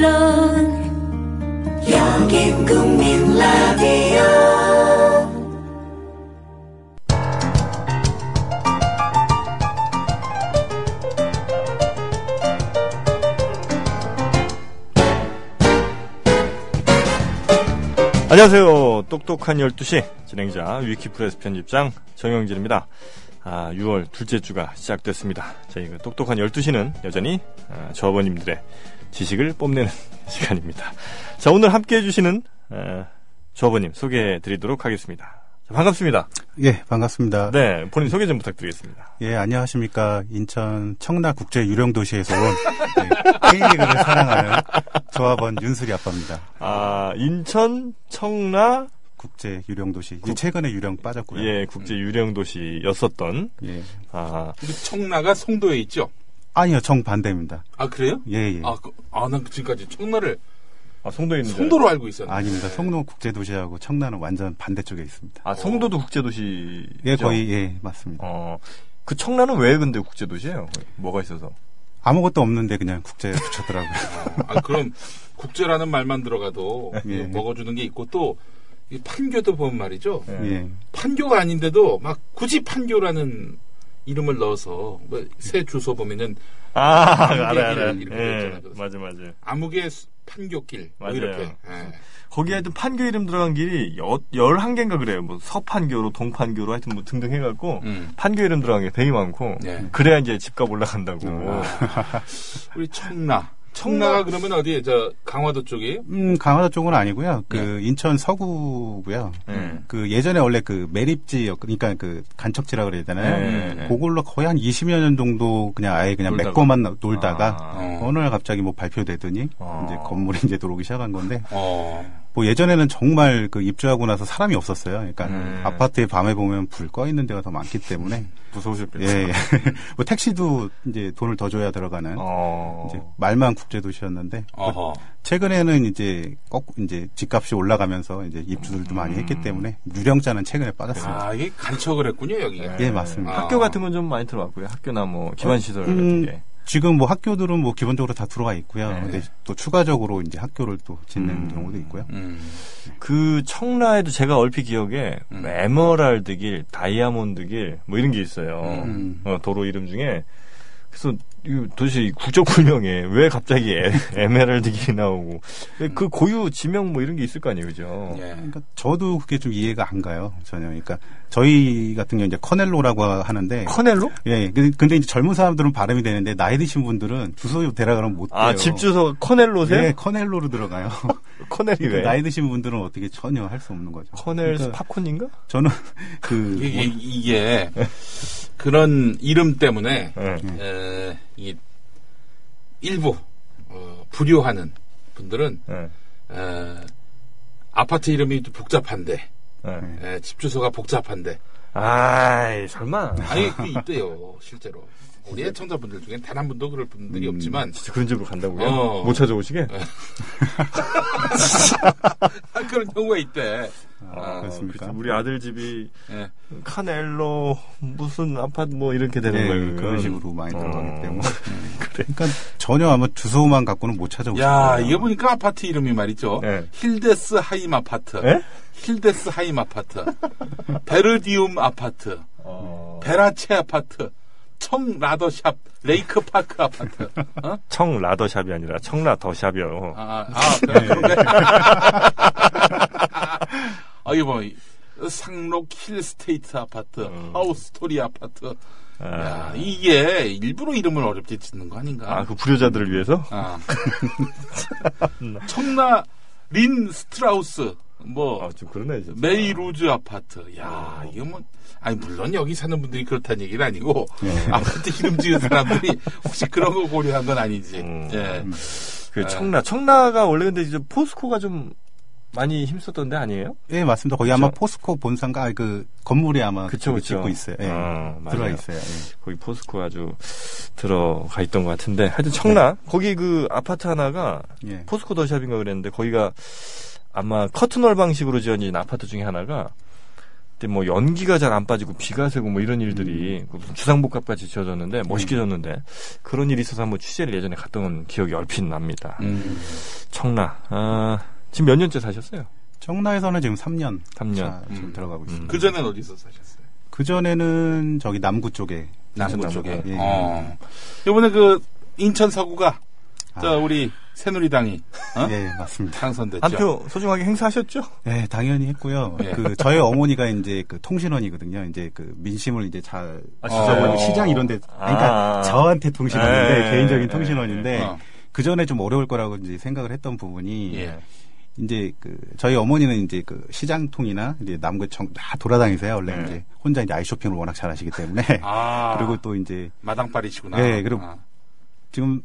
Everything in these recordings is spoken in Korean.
물론 여긴 국민 라디오 안녕하세요. 똑똑한 12시 진행자 위키프레스 편집장 정영진입니다. 아, 6월 둘째 주가 시작됐습니다. 저희 그 똑똑한 12시는 여전히 아, 조합원님들의 지식을 뽐내는 시간입니다. 자, 오늘 함께 해주시는 아, 조합원님 소개해 드리도록 하겠습니다. 자, 반갑습니다. 예, 반갑습니다. 네, 본인 소개 좀 부탁드리겠습니다. 예, 안녕하십니까. 인천 청라 국제 유령 도시에서 온 예, K리그를 사랑하는 조합원 윤슬이 아빠입니다. 아, 인천 청라 국제 유령 도시. 이제 최근에 유령 빠졌고요. 예, 국제 유령 도시였었던 예. 아, 청라가 송도에 있죠? 아니요, 정반대입니다. 아 그래요? 예, 예. 아, 그, 아, 난 지금까지 청라를 아 송도에 있는 송도로 알고 있었는데. 아닙니다. 송로 국제 도시하고 청라는 완전 반대쪽에 있습니다. 아, 성도도 국제도시. 예, 거의 예, 맞습니다. 어, 그 청라는 왜 근데 국제도시예요? 뭐가 있어서? 아무것도 없는데 그냥 국제 붙였더라고요. 아, 그럼 국제라는 말만 들어가도 예. 먹어주는 게 있고 또 이 판교도 보면 말이죠. 네. 예. 판교가 아닌데도 막 굳이 판교라는 이름을 넣어서 뭐 새 주소 보면은 아, 알아, 알아. 예, 있잖아요. 맞아, 맞아. 암흑의 수- 판교길 뭐 맞아요. 이렇게. 예. 거기에 하여튼 판교 이름 들어간 길이 여, 11개인가 그래요. 뭐 서판교로, 동판교로 하여튼 뭐 등등 해갖고 음. 판교 이름 들어간 게 되게 많고 네. 그래야 이제 집값 올라간다고. 우리 청라. 청라가 그러면 어디에 저 강화도 쪽이에요? 음, 강화도 쪽은 아니고요. 그 네. 인천 서구고요. 예. 그 예전에 원래 그 매립지 그러니까 그 간척지라 그래야 되나요? 네, 네. 그걸로 거의 한 20여 년 정도 그냥 아예 그냥 놀다가. 메꿔만 나- 놀다가 아. 어. 어느 날 갑자기 뭐 발표되더니 어. 이제 건물이 이제 들어오기 시작한 건데 어. 뭐 예전에는 정말 그 입주하고 나서 사람이 없었어요. 그러니까 음. 아파트에 밤에 보면 불 꺼 있는 데가 더 많기 때문에 무서우셨겠죠. 예, 예. 뭐 택시도 이제 돈을 더 줘야 들어가는 어. 이제 말만 국제 도시였는데 어허. 최근에는 이제 꼭 이제 집값이 올라가면서 이제 입주들도 많이 했기 음. 때문에 유령자는 최근에 빠졌습니다. 아, 이게 간척을 했군요, 여기가. 예, 맞습니다. 아. 학교 같은 건 좀 많이 들어왔고요. 학교나 뭐 기반 시설 같은 음, 게. 지금 뭐 학교들은 뭐 기본적으로 다 들어가 있고요. 네. 근데 또 추가적으로 이제 학교를 또 짓는 음. 경우도 있고요. 음. 그 청라에도 제가 얼핏 기억에 음. 에머랄드 길, 다이아몬드 길 뭐 이런 게 있어요. 음. 어, 도로 이름 중에 그래서 이 도대체 국적 불명에 왜 갑자기 에, 에메랄드 길이 나오고 그 고유 지명 뭐 이런 게 있을 거 아니에요, 그죠? 예. 그러니까 저도 그게 좀 이해가 안 가요. 전혀. 그러니까 저희 같은 경우 이제 커넬로라고 하는데 커넬로? 예. 그- 근데 이제 젊은 사람들은 발음이 되는데 나이 드신 분들은 주소 대라 하면 못 돼요. 아, 집 주소 커넬로세요? 네, 커넬로로 들어가요. 커넬이 왜? 그러니까 나이 드신 분들은 어떻게 전혀 할 수 없는 거죠. 커넬 그러니까 팝콘인가? 저는 그 이게, 이게 그런 이름 때문에 네. 에, 이 일부 어, 불효하는 분들은 네. 에, 아파트 이름이 또 복잡한데 네. 에, 집 주소가 복잡한데 아이, 설마. 아니 그 있대요 실제로 우리 애청자분들 중에 단 한 분도 그럴 분들이 없지만 진짜 그런 집으로 간다고요? 어. 못 찾아오시게? 아, 그런 경우가 있대. 아, 그렇습니까? 그치. 우리 아들 집이 예. 카넬로 무슨 아파트 뭐 이렇게 되는 네, 거예요. 그런 식으로 많이 들어가기 어. 때문에. 그러니까 전혀 아마 주소만 갖고는 못 찾아오시는 야, 거예요. 이거 보니까 아파트 이름이 말이죠. 네. 힐데스 하임 아파트. 예? 힐데스 하임 아파트. 베르디움 아파트. 어. 베라체 아파트. 청 라더샵 레이크 파크 아파트. 어? 청 라더샵이 아니라 청라 더샵이요. 아, 아, 그런데. 아, 이거 뭐, 상록 힐 스테이트 아파트, 음. 하우스 스토리 아파트. 아, 야, 이게 일부러 이름을 어렵게 짓는 거 아닌가? 아, 그 불효자들을 위해서? 아. 청라 린 스트라우스 뭐 아, 좀 그러네, 진짜. 메이루즈 아파트. 야, 이거 뭐 아니 물론 여기 사는 분들이 그렇다는 얘기는 아니고 네. 아파트 이름 지은 사람들이 혹시 그런 거 고려한 건 아니지. 음. 예. 그 청라. 청라가 원래 근데 이제 포스코가 좀 많이 힘썼던데 아니에요? 예, 맞습니다. 거기 아마 그쵸? 포스코 본사인가 아니, 그 건물이 아마 그쵸, 그쵸. 짓고 있어요. 예. 어, 맞아요. 들어가 있어요. 예. 거기 포스코 아주 들어가 있던 것 같은데. 하여튼 청라. 거기 그 아파트 하나가 예. 포스코 더샵인가 그랬는데 거기가 아마 커튼홀 방식으로 지어진 아파트 중에 하나가 뭐 연기가 잘 안 빠지고 비가 새고 뭐 이런 일들이 그 무슨 주상복합 같이 지어졌는데 멋있게 졌는데 그런 일이 있어서 한번 취재를 예전에 갔던 기억이 얼핏 납니다. 음. 청라. 아, 지금 몇 년째 사셨어요? 청라에서는 지금 3년. 3년. 차 지금 음. 들어가고 있습니다. 그 전엔 어디서 사셨어요? 그 전에는 저기 남구 쪽에 남구 쪽에. 거. 예. 어. 이번에 그 인천 서구가 저 아. 우리 새누리당이 어? 예, 맞습니다. 당선됐죠. 한 표 소중하게 행사하셨죠? 네, 당연히 했고요. 예. 그 저희 어머니가 이제 그 통신원이거든요. 이제 그 민심을 이제 잘 아, 진짜요? 어, 시장 이런 데 그러니까 아. 저한테 통신원인데 예, 개인적인 예, 통신원인데 어. 그 전에 좀 어려울 거라고 이제 생각을 했던 부분이 예. 이제 그 저희 어머니는 이제 그 시장통이나 이제 남구 청 다 돌아다니세요. 원래 네. 이제 혼자 이제 아이쇼핑을 워낙 잘하시기 때문에 아. 그리고 또 이제 마당발이시구나. 네, 그리고 아. 지금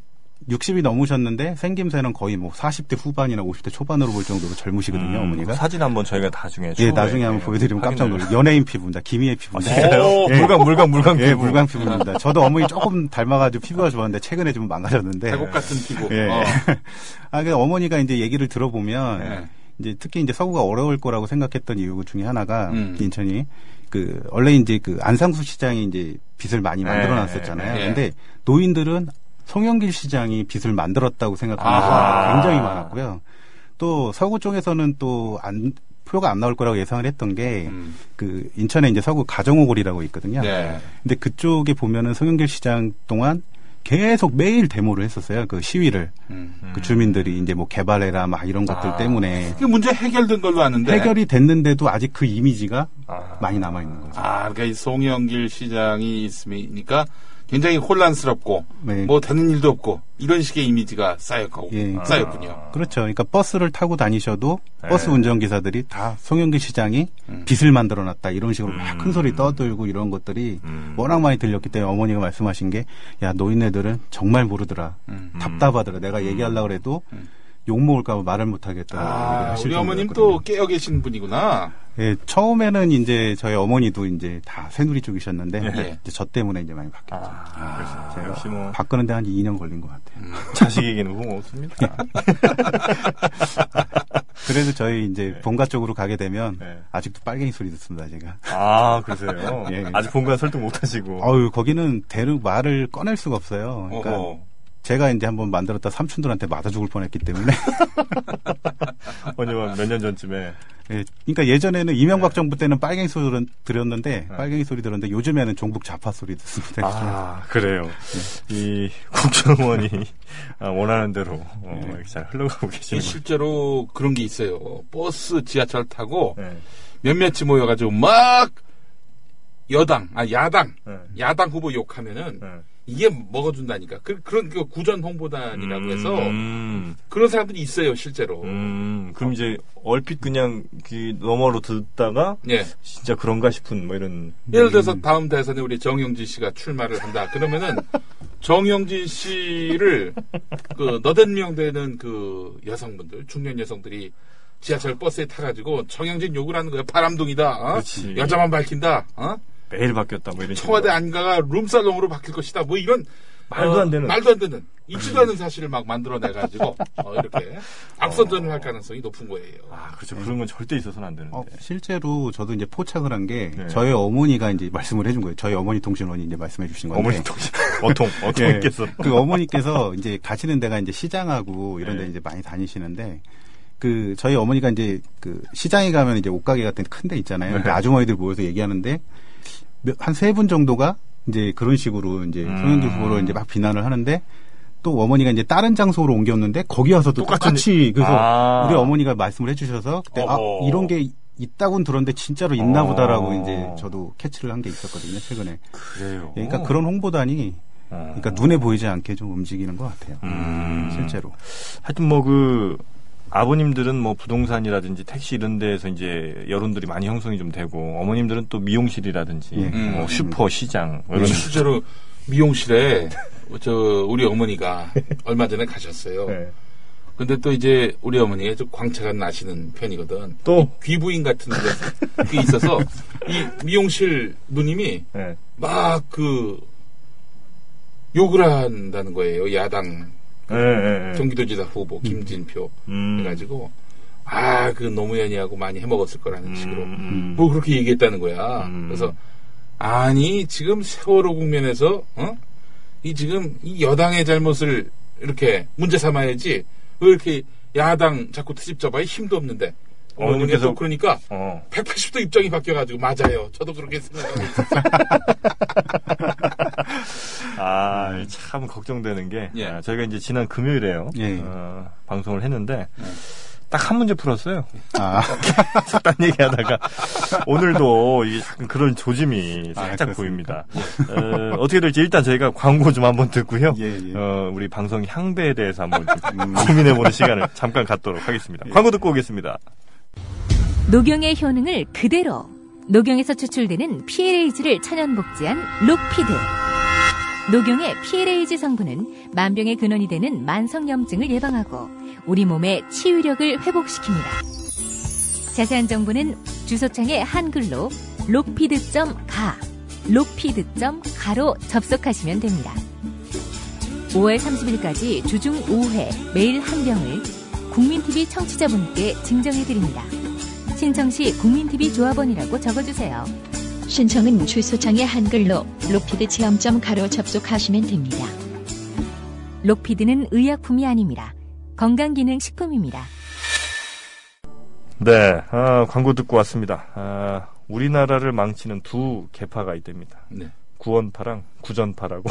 60이 넘으셨는데 생김새는 거의 뭐 40대 후반이나 50대 초반으로 볼 정도로 젊으시거든요, 음, 어머니가. 사진 한번 저희가 나중에 예, 나중에 한번 예, 보여드리면 깜짝. 놀라요. 연예인 피부입니다. 김희애 아, 피부인데. 진짜요? 오, 물광, 물광, 물광. 예, 피부. 물광 피부입니다. 저도 어머니 조금 닮아가지고 피부가 좋았는데 최근에 좀 망가졌는데. 대곡 같은 피부. 예. 어. 아, 그 어머니가 이제 얘기를 들어보면 예. 이제 특히 이제 서구가 어려울 거라고 생각했던 이유 중에 하나가 음. 인천이 그 원래 이제 그 안상수 시장이 이제 빚을 많이 네, 만들어 놨었잖아요. 예. 근데 노인들은 송영길 시장이 빚을 만들었다고 생각하는. 사람이 굉장히 많았고요. 또 서구 쪽에서는 또 안, 표가 안 나올 거라고 예상을 했던 게 음. 그 인천에 이제 서구 가정오골이라고 있거든요. 네. 근데 그쪽에 보면은 송영길 시장 동안 계속 매일 데모를 했었어요. 그 시위를 음. 그 주민들이 이제 뭐 개발해라 막 이런 것들 아. 때문에 그 문제 해결된 걸로 아는데. 해결이 됐는데도 아직 그 이미지가 아. 많이 남아 있는 거죠. 아, 그러니까 이 송영길 시장이 있으니까 굉장히 혼란스럽고 네. 뭐 되는 일도 없고 이런 식의 이미지가 쌓였고 예. 쌓였군요. 그렇죠. 그러니까 버스를 타고 다니셔도 네. 버스 운전기사들이 다 송영길 시장이 음. 빚을 만들어놨다 이런 식으로 막 음. 큰 소리 떠들고 이런 것들이 음. 워낙 많이 들렸기 때문에 어머니가 말씀하신 게 야 노인네들은 정말 모르더라 음. 답답하더라 내가 얘기하려고 해도 음. 욕 먹을까 봐 말을 못 하겠다 아, 우리 어머님 또 깨어 계신 분이구나. 예, 처음에는 이제 저희 어머니도 이제 다 새누리 쪽이셨는데 예. 이제 저 때문에 이제 많이 바뀌었죠. 아, 그래서 제가 역시 뭐 바꾸는데 한 2년 걸린 것 같아요. 음. 자식에게는 후원 없습니다. 그래도 저희 이제 네. 본가 쪽으로 가게 되면 네. 아직도 빨갱이 소리 듣습니다, 제가. 아, 그러세요? 예. 아직 본관 설득 못 하시고. 아유, 거기는 대륙 말을 꺼낼 수가 없어요. 그러니까 어허. 제가 이제 한번 만들었다 삼촌들한테 맞아 죽을 뻔했기 때문에. 언제만 몇년 전쯤에. 예, 그러니까 예전에는 이명박 네. 정부 때는 빨갱이 소리 들- 들었는데 빨갱이 소리 들었는데 요즘에는 종북 좌파 소리 듣습니다. 아, 그래요. 이 국정원이 아, 원하는 대로 어, 이렇게 잘 흘러가고 계시는 실제로 그런 게 있어요. 버스, 지하철 타고 네. 몇몇이 모여가지고 막 여당, 아 야당, 네. 야당 후보 욕하면은 네. 이게 먹어준다니까. 그, 그런 그 구전 홍보단이라고 해서 음, 그런 사람들이 있어요, 실제로. 음, 그럼 이제 얼핏 그냥 그 너머로 듣다가 예. 진짜 그런가 싶은 뭐 이런 예를 들어서 다음 대선에 우리 정영진 씨가 출마를 한다. 그러면은 정영진 씨를 그 너댓 명 되는 그 여성분들, 중년 여성들이 지하철 버스에 타가지고 정영진 욕을 하는 거예요. 바람둥이다. 어? 여자만 밝힌다. 어? 매일 바뀌었다 뭐 이런 청와대 식으로. 안가가 룸살롱으로 바뀔 것이다. 뭐 이런 말도 안 되는. 말도 안 되는 있지도 않은 사실을 막 만들어내 가지고 어, 이렇게 악선전을 할 가능성이 높은 거예요. 아, 그렇죠. 그런 건 절대 있어서는 안 되는데. 어, 실제로 저도 이제 포착을 한게 네. 저희 어머니가 이제 말씀을 해준 거예요. 저희 어머니 통신원이 이제 말씀해 주신 건데. 어머니 통신 어통 어통께서 예, 그 어머니께서 이제 가시는 데가 이제 시장하고 이런 데 네. 이제 많이 다니시는데 그 저희 어머니가 이제 그 시장에 가면 이제 옷가게 같은 큰 데 있잖아요. 근데 네. 아주머니들 모여서 얘기하는데 한 세 분 정도가 이제 그런 식으로 이제 음. 송영길 후보로 이제 막 비난을 하는데 또 어머니가 이제 다른 장소로 옮겼는데 거기 와서 또 똑같은 똑같이 그래서 아. 우리 어머니가 말씀을 해주셔서 그때 아 어허. 이런 게 있다고는 들었는데 진짜로 있나 어. 보다라고 이제 저도 캐치를 한 게 있었거든요 최근에. 그래요. 그러니까 그런 홍보단이 어. 그러니까 눈에 보이지 않게 좀 움직이는 것 같아요. 음. 실제로. 하여튼 뭐 그 아버님들은 뭐 부동산이라든지 택시 이런 데에서 이제 여론들이 많이 형성이 좀 되고 어머님들은 또 미용실이라든지 예. 뭐 음. 슈퍼 시장 뭐 이런 실제로 미용실에 저 우리 어머니가 얼마 전에 가셨어요. 네. 근데 또 이제 우리 어머니가 좀 광채가 나시는 편이거든. 또? 이 귀부인 같은 게 있어서 이 미용실 누님이 네. 막그 욕을 한다는 거예요. 야당 네. 경기도지사 후보 김진표 음. 해가지고 아, 그 노무현이하고 많이 해먹었을 거라는 식으로. 음. 뭐 그렇게 얘기했다는 거야. 음. 그래서 아니 지금 세월호 국면에서 어? 이 지금 이 여당의 잘못을 이렇게 문제 삼아야지 왜 이렇게 야당 자꾸 트집 잡아야 힘도 없는데 어머님께서 그러니까 어. 180도 입장이 바뀌어가지고 맞아요. 저도 그렇게 생각하고 있어요. 아, 참 걱정되는 게 예. 아, 저희가 이제 지난 금요일에요. 예. 어, 방송을 했는데 딱한 문제 풀었어요. 아, 딴 얘기하다가 오늘도 그런 조짐이 아, 살짝 그렇습니까? 보입니다. 어, 어떻게 될지 일단 저희가 광고 좀 한번 듣고요. 예, 예. 어, 우리 방송 향배에 대해서 한번 좀 고민해보는 시간을 잠깐 갖도록 하겠습니다. 광고 듣고 오겠습니다. 녹용의 효능을 그대로 녹용에서 추출되는 PLAG를 천연 복제한 록피드 녹용의 PLAG 성분은 만병의 근원이 되는 만성염증을 예방하고 우리 몸의 치유력을 회복시킵니다. 자세한 정보는 주소창에 한글로 록피드.가 록피드.가로 접속하시면 됩니다. 5월 30일까지 주중 5회 매일 한 병을 국민TV 청취자분께 증정해드립니다. 신청 시 국민TV 조합원이라고 적어주세요. 신청은 주소창에 한글로 로피드 체험점 가로 접속하시면 됩니다. 록피드는 의약품이 아닙니다. 건강기능식품입니다. 네, 아, 광고 듣고 왔습니다. 아, 우리나라를 망치는 두 개파가 있답니다. 네. 구원파랑 구전파라고.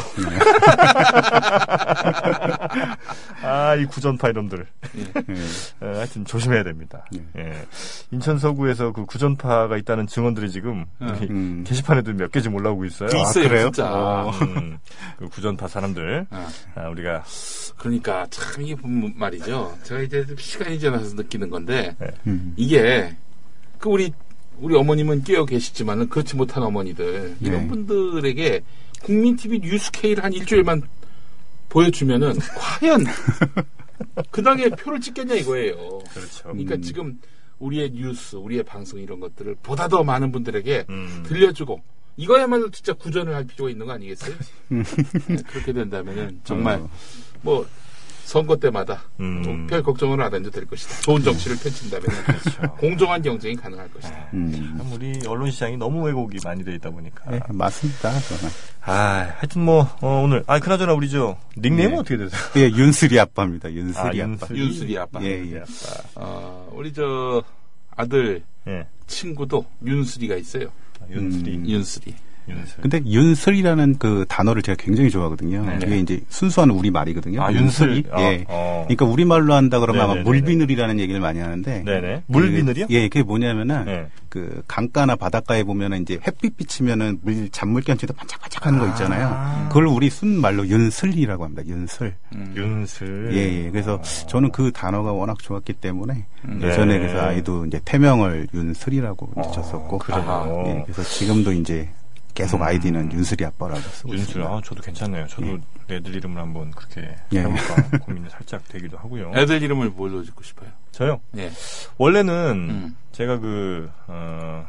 아, 이 구전파 이놈들. 예. 어, 하여튼 조심해야 됩니다. 네. 예. 인천 서구에서 그 구전파가 있다는 증언들이 지금 우리 음. 게시판에도 몇개 지금 올라오고 있어요. 그 있어요, 그래요? 진짜. 어, 음, 그 구전파 사람들 아, 아, 우리가 그러니까 참 이게 말이죠. 제가 이제 시간이 지나서 느끼는 건데 음. 이게 그 우리 우리 어머님은 깨어 계시지만은 그렇지 못한 어머니들 이런 네. 분들에게 국민 TV 뉴스 K를 한 일주일만 보여주면은 과연 그 당에 표를 찍겠냐 이거예요. 그렇죠. 그러니까 음. 지금 우리의 뉴스, 우리의 방송 이런 것들을 보다 더 많은 분들에게 음. 들려주고 이거야말로 진짜 구전을 할 필요가 있는 거 아니겠어요? 네, 그렇게 된다면은 정말 어. 뭐 선거 때마다 음. 뭐별 걱정을 안 해도 될 것이다. 좋은 정치를 펼친다면 공정한 경쟁이 가능할 것이다. 음. 참 우리 언론 시장이 너무 왜곡이 많이 돼 있다 보니까. 예, 맞습니다. 저는. 아, 하여튼 뭐 어, 오늘 아 그나저나 우리 저 닉네임은 네. 어떻게 되세요? 예, 윤슬이 아빠입니다. 윤슬이 아, 아빠. 윤슬이. 아빠. 예, 예, 예. 아빠. 어, 우리 저 아들 예. 친구도 윤슬이가 있어요. 아, 윤슬이. 음. 윤슬이. 윤슬. 근데 윤슬이라는 그 단어를 제가 굉장히 좋아하거든요. 네네. 이게 이제 순수한 우리 말이거든요. 아, 윤슬. 어, 예. 어. 그러니까 우리 말로 한다 그러면 아마 네네네네. 물비늘이라는 얘기를 많이 하는데. 네네. 물비늘이요? 그, 예, 그게 뭐냐면은 네. 그 강가나 바닷가에 보면은 이제 햇빛 비치면은 물 잔물견치도 반짝반짝하는 거 있잖아요. 아. 그걸 우리 순 말로 윤슬이라고 합니다. 윤슬. 음. 윤슬. 예, 예. 그래서 저는 그 단어가 워낙 좋았기 때문에 음. 예전에 네. 그래서 아이도 이제 태명을 윤슬이라고 이제 졌었고. 그래요? 예, 그래서 지금도 이제 계속 아이디는 윤슬이 아빠라고 쓰고 윤슬. 있습니다. 아, 저도 괜찮네요. 저도 애들 이름을 한번 그렇게 예. 해볼까 고민이 살짝 되기도 하고요. 애들 이름을 뭘로 짓고 싶어요? 저요. 예. 원래는 음. 제가 그 어,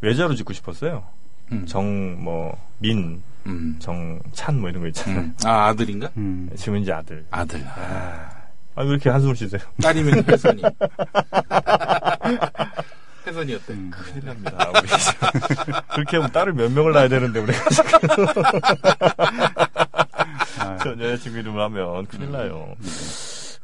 외자로 짓고 싶었어요. 음. 정뭐 민, 음. 정찬 뭐 이런 거 있잖아요. 음. 아 아들인가? 음. 지금 이제 아들. 아들. 아, 아, 왜 이렇게 한숨을 쉬세요? 딸이면 혜선이. 혜선이었대. 음. 큰일 납니다. 우리. 그렇게 하면 딸을 몇 명을 낳아야 되는데 우리가 아, 전 여자친구 이름을 하면 큰일 나요.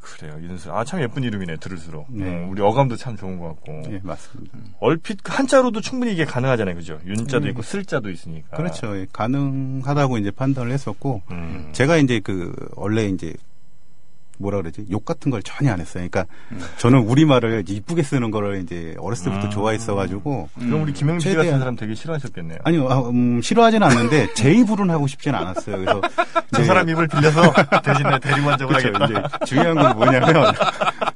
그래요, 윤슬. 아, 참 예쁜 이름이네, 들을수록. 네. 음, 우리 어감도 참 좋은 것 같고. 예, 맞습니다. 얼핏 그 한자로도 충분히 이게 가능하잖아요, 그죠? 윤자도 음. 있고 슬자도 있으니까. 그렇죠. 예, 가능하다고 이제 판단을 했었고, 음. 제가 이제 그, 원래 이제, 뭐라 그러지? 욕 같은 걸 전혀 안 했어요. 그러니까, 저는 우리 말을 이쁘게 쓰는 거를 이제 어렸을 때부터 음. 좋아했어가지고, 그럼 우리 김영주 씨 같은 최대한- 사람 되게 싫어하셨겠네요. 아니요, 아, 음, 싫어하진 않는데, 제 입으로는 하고 싶진 않았어요. 그래서, 저 이제 사람 입을 빌려서 대신에 대리만족을. 하겠다. 이제 중요한 건 뭐냐면,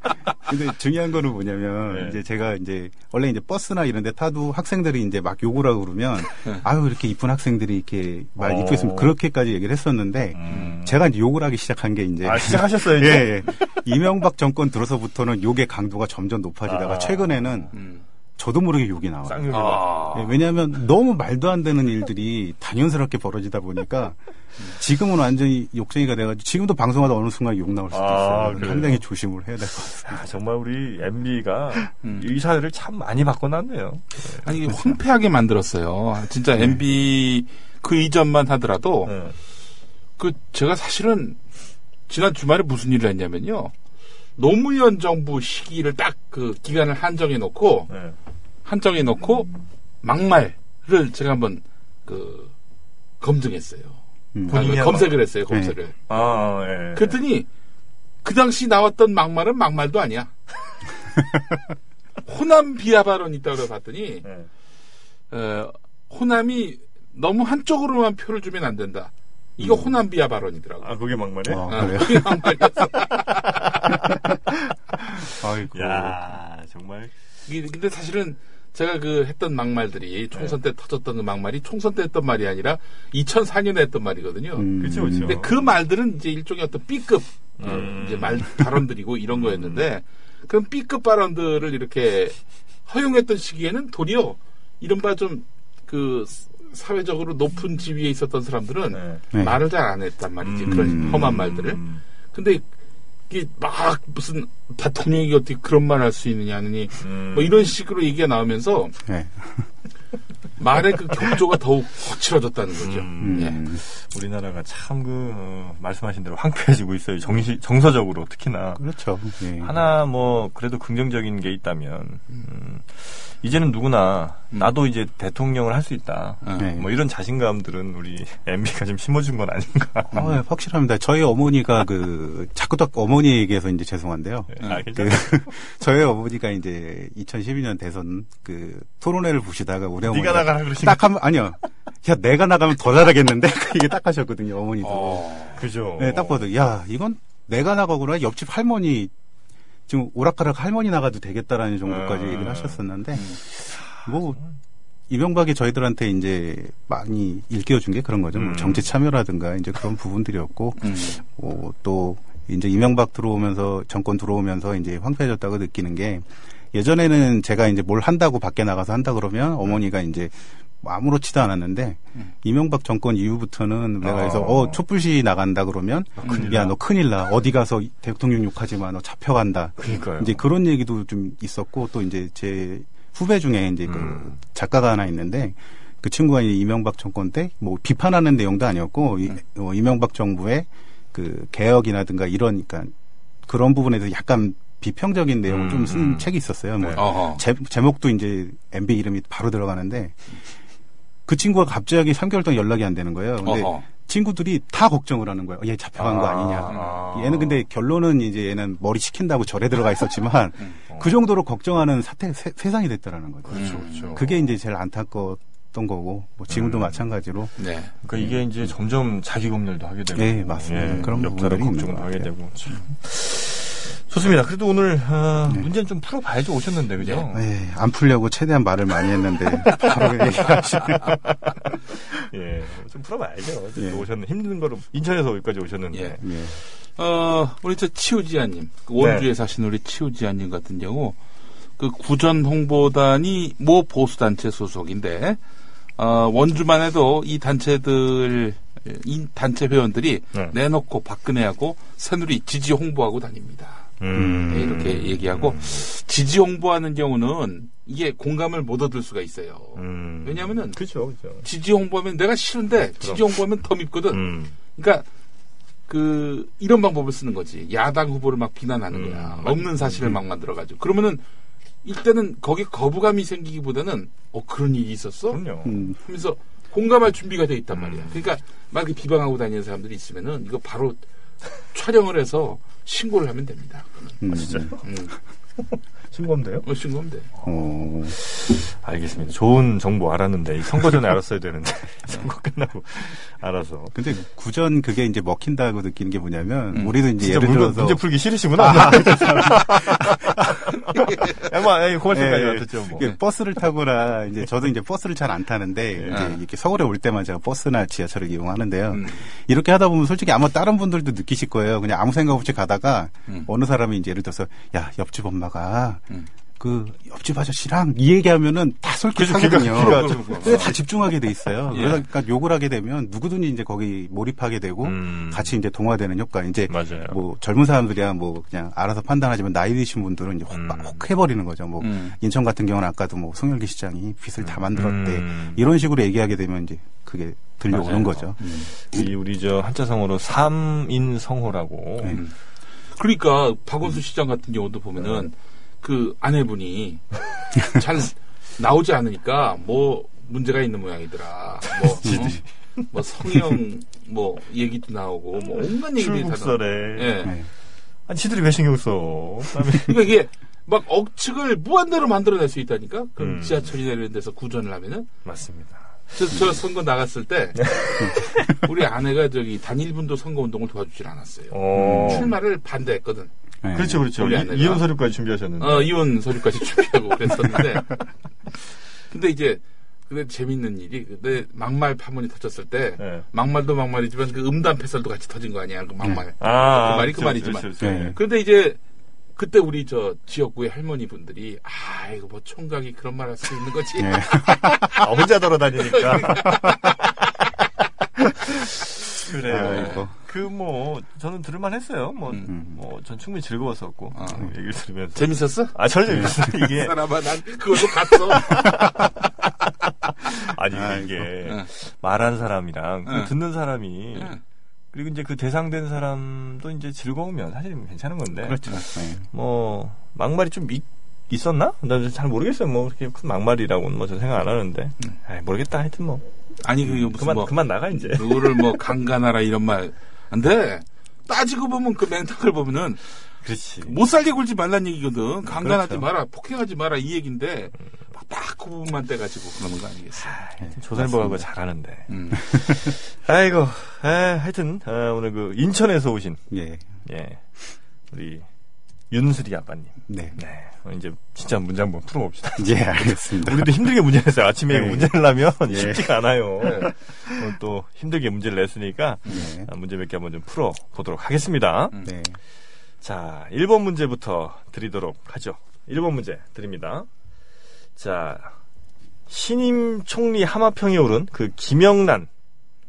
근데 중요한 거는 뭐냐면, 네. 이제 제가 이제, 원래 이제 버스나 이런 데 타도 학생들이 이제 막 욕을 하고 그러면, 네. 아유, 이렇게 이쁜 학생들이 이렇게 말 어. 이쁘게 쓰면 그렇게까지 얘기를 했었는데, 음. 제가 이제 욕을 하기 시작한 게 이제, 아, 시작하셨어요, 예, 이제? 예. 이명박 정권 들어서부터는 욕의 강도가 점점 높아지다가 아. 최근에는 음. 저도 모르게 욕이 나와요. 쌍욕이 아. 예, 왜냐하면 너무 말도 안 되는 일들이 당연스럽게 벌어지다 보니까 지금은 완전히 욕쟁이가 돼가지고 지금도 방송하다 어느 순간 욕 나올 수도 아, 있어요. 상당히 조심을 해야 될 것 같습니다. 아, 정말 우리 MB가 음. 이 사회를 참 많이 바꿔놨네요. 아니, 이게 황폐하게 만들었어요. 진짜 MB 그 이전만 하더라도, 네. 그, 제가 사실은, 지난 주말에 무슨 일을 했냐면요. 노무현 정부 시기를 딱 그 기간을 한정해 놓고, 네. 한정해 놓고, 막말을 제가 한번, 그, 검증했어요. 음. 아, 검색을 했어요, 검색을. 아, 예. 그랬더니, 그 당시 나왔던 막말은 막말도 아니야. 호남 비하 발언이 있다고 봤더니, 예. 어, 호남이 너무 한쪽으로만 표를 주면 안 된다. 이거 호남 비하 발언이더라고. 아, 그게 막말이야? 어, 아, 그래요? 그게 막말이었어. 아이고. 야 정말. 이게 근데 사실은 제가 그 했던 막말들이 총선 때 터졌던 그 막말이 총선 때 했던 말이 아니라 2004년에 했던 말이거든요. 음, 그쵸, 그쵸. 근데 그 말들은 이제 일종의 어떤 B급 어, 음. 이제 말 발언들이고 이런 거였는데 그런 B급 발언들을 이렇게 허용했던 시기에는 도리어 이른바 좀그 사회적으로 높은 지위에 있었던 사람들은 네. 네. 말을 잘 안 했단 말이지 음. 그런 험한 말들을 음. 근데 이게 막 무슨 대통령이 어떻게 그런 말 할 수 있느냐 하느니 음. 뭐 이런 식으로 얘기가 나오면서 네. 말의 그 경조가 더욱 거칠어졌다는 거죠. 음. 음, 우리나라가 참 그, 어, 말씀하신 대로 황폐해지고 있어요. 정시, 정서적으로 특히나. 그렇죠. 예. 하나 뭐 그래도 긍정적인 게 있다면 음, 이제는 누구나 나도 이제 대통령을 할 수 있다. 네. 뭐 이런 자신감들은 우리 MB가 좀 심어준 건 아닌가. 아, 예, 확실합니다. 저희 어머니가 그 자꾸 딱 어머니 얘기해서 이제 죄송한데요. 아, 그. 저희 어머니가 이제 2012년 대선 그 토론회를 보시다가 우리 어머니가 나가라 그러신 딱 하면 아니요. 야 내가 나가면 더 잘하겠는데 이게 딱 하셨거든요 어머니도. 어. 그죠. 네, 딱 봐도 야 이건 내가 나가거나 옆집 할머니 지금 오락가락 할머니 나가도 되겠다라는 정도까지 음. 얘기를 하셨었는데 뭐 이명박이 저희들한테 이제 많이 일깨워준 게 그런 거죠. 뭐 음. 정치 참여라든가 이제 그런 부분들이었고 음. 어, 또 이제 이명박 들어오면서 정권 들어오면서 이제 황폐해졌다고 느끼는 게 예전에는 제가 이제 뭘 한다고 밖에 나가서 한다 그러면 어머니가 이제 뭐 아무렇지도 않았는데 음. 이명박 정권 이후부터는 내가 해서 어. 어 촛불시 나간다 그러면 큰일 야 나. 너 큰일 나 어디 가서 대통령 욕하지 마너 잡혀간다 그러니까요. 이제 그런 얘기도 좀 있었고 또 이제 제 후배 중에 이제 그 음. 작가가 하나 있는데 그 친구가 이제 이명박 정권 때 뭐 비판하는 내용도 아니었고 이, 어, 이명박 정부의 그 개혁이라든가 이러니까 그런 부분에서 약간 비평적인 내용을 음, 좀쓴 음. 책이 있었어요. 뭐 네. 어허. 제, 제목도 이제 MB 이름이 바로 들어가는데 그 친구가 갑자기 3개월 동안 연락이 안 되는 거예요. 근데 어허. 친구들이 다 걱정을 하는 거예요. 얘 잡혀간 거 아니냐. 아. 얘는 근데 결론은 이제 얘는 머리 식힌다고 절에 들어가 있었지만 그 정도로 걱정하는 사태 세, 세상이 됐다라는 거죠. 그렇죠, 그렇죠. 그게 이제 제일 안타까웠던 거고 뭐 지금도 음. 마찬가지로 네. 그러니까 이게 이제 점점 자기 검열도 하게 되고, 네, 맞습니다. 그런 옆사람 부분들이 있는 걱정도 것 하게. 되고. 참. 좋습니다. 그래도 오늘 아, 문제는 좀 풀어봐야지 오셨는데 그죠? 네, 안 풀려고 최대한 말을 많이 했는데 바로 얘기하시네. 예, 좀 풀어봐야죠. 예. 오셨는 힘든 거로 인천에서 여기까지 오셨는데. 예. 예. 어, 우리 저 치우지아님, 그 원주에 사신 우리 치우지아님 같은 경우, 그 구전 홍보단이 모 보수 단체 소속인데, 어, 원주만 해도 이 단체들, 이 단체 회원들이 네. 내놓고 박근혜하고 새누리 지지 홍보하고 다닙니다. 음. 네, 이렇게 얘기하고, 지지 홍보하는 경우는 이게 공감을 못 얻을 수가 있어요. 음. 왜냐면은 그렇죠, 그렇죠. 지지 홍보하면 내가 싫은데 지지 홍보하면 더 밉거든. 음. 그러니까 그 이런 방법을 쓰는 거지. 야당 후보를 막 비난하는 음, 거야. 맞- 없는 사실을 막 만들어 가지고. 그러면은 일단은 거기 거부감이 생기기보다는 어 그런 일이 있었어? 그럼요. 음, 하면서 공감할 준비가 돼 있단 음. 말이야. 그러니까 막 이렇게 비방하고 다니는 사람들이 있으면은 이거 바로 촬영을 해서 신고를 하면 됩니다. 음, 진짜요? 음, 신고인데요? 어, 신고하면 돼. 어, 알겠습니다. 좋은 정보 알았는데 이 선거 전에 알았어야 되는데 선거 끝나고 알아서. 근데 구전 그게 이제 먹힌다고 느끼는 게 뭐냐면 음. 우리도 이제 예를 문제, 들어서 문제 풀기 싫으시구나. 야 마 뭐, 고발장까지 예, 왔었죠. 뭐. 버스를 타거나 이제 저도 이제 버스를 잘 안 타는데 이제 예. 이렇게 서울에 올 때만 제가 버스나 지하철을 이용하는데요. 음. 이렇게 하다 보면 솔직히 아마 다른 분들도 느끼실 거예요. 그냥 아무 생각 없이 가다가 음. 어느 사람이 이제 예를 들어서 야 옆집 엄마가 음. 그 옆집 아저씨랑 이 얘기하면은 다 좀- 근데 다 집중하게 돼 있어요. 예. 그러니까 욕을 하게 되면 누구든지 이제 거기 몰입하게 되고 음. 같이 이제 동화되는 효과. 이제 맞아요. 뭐 젊은 사람들이야 뭐 그냥 알아서 판단하지만 나이 드신 분들은 이제 음. 혹, 혹 해버리는 거죠. 뭐 음. 인천 같은 경우는 아까도 뭐 송영기 시장이 빚을 다 만들었대 음. 이런 식으로 얘기하게 되면 이제 그게 맞아요. 들려오는 거죠. 이 우리 저 한자성어로 삼인성호라고. 네. 그러니까 박원순 시장 같은 경우도 보면은 그 아내분이 잘 나오지 않으니까 뭐 문제가 있는 모양이더라. 뭐, 어? 뭐 성형 뭐 얘기도 나오고 뭐 온갖 얘기들이 다 나오고. 출국설에. 예. 네. 아니, 지들이 왜 신경 써? 그러니까 이게 막 억측을 무한대로 만들어낼 수 있다니까. 그럼 음. 지하철이나 이런 데서 구전을 하면은 맞습니다. 저, 저 선거 나갔을 때 우리 아내가 저기 단일분도 선거 운동을 도와주질 않았어요. 어. 출마를 반대했거든. 네. 그렇죠, 그렇죠. 이-. 이혼 서류까지 준비하셨는데. 어, 이혼 서류까지 준비하고 그랬었는데. 근데 이제, 근데 재밌는 일이, 근데 막말 파문이 터졌을 때, 네. 막말도 막말이지만 그 음담 패설도 같이 터진 거 아니야, 그 막말. 아, 그 말이 그 그렇죠, 말이지만. 그렇죠, 그렇죠. 네. 그런데 이제, 그때 우리 저 지역구의 할머니 분들이, 아, 이거 뭐 총각이 그런 말 할 수 있는 거지. 네. 아, 혼자 돌아다니니까. 그래. 아이고. 그 뭐 저는 들을만 했어요. 뭐, 음. 뭐, 전 충분히 즐거웠었고 아. 그 얘기를 들으면서. 재밌었어? 아, 저는 재밌었어요. 이게 사람아, 난 그걸로 갔어. 아니 아이고. 이게 응. 말하는 사람이랑 그 응. 듣는 사람이 응. 그리고 이제 그 대상된 사람도 이제 즐거우면 사실 괜찮은 건데. 그렇죠. 네. 뭐 막말이 좀 있, 있었나? 난잘 모르겠어요. 뭐 그렇게 큰 막말이라고는 뭐 저 생각 안 하는데. 아이, 모르겠다. 하여튼 뭐 아니, 그게 무슨 그만 뭐, 그만 나가 이제. 누구를 뭐 강간하라 이런 말. 안 돼. 따지고 보면 그 맹탕을 보면은 그렇지. 못 살게 굴지 말란 얘기거든. 강간하지 그렇죠. 마라, 폭행하지 마라 이 얘기인데 딱그 부분만 떼가지고 그러는 거 아니겠어? 조선일보가 잘하는데. 음. 아이고, 아, 하여튼 아, 오늘 그 인천에서 오신 예. 예 우리 윤슬이 아빠님. 네. 네, 어, 이제 진짜 문제 한번 풀어봅시다. 예, 알겠습니다. 우리도 힘들게 문제 냈어요. 아침에 네. 문제를 내면 예. 쉽지가 않아요. 오늘 또 힘들게 문제를 냈으니까 네. 아, 문제 몇 개 한번 좀 풀어 보도록 하겠습니다. 네. 자, 1번 문제부터 드리도록 하죠. 1번 문제 드립니다. 자, 신임 총리 하마평에 오른 그 김영란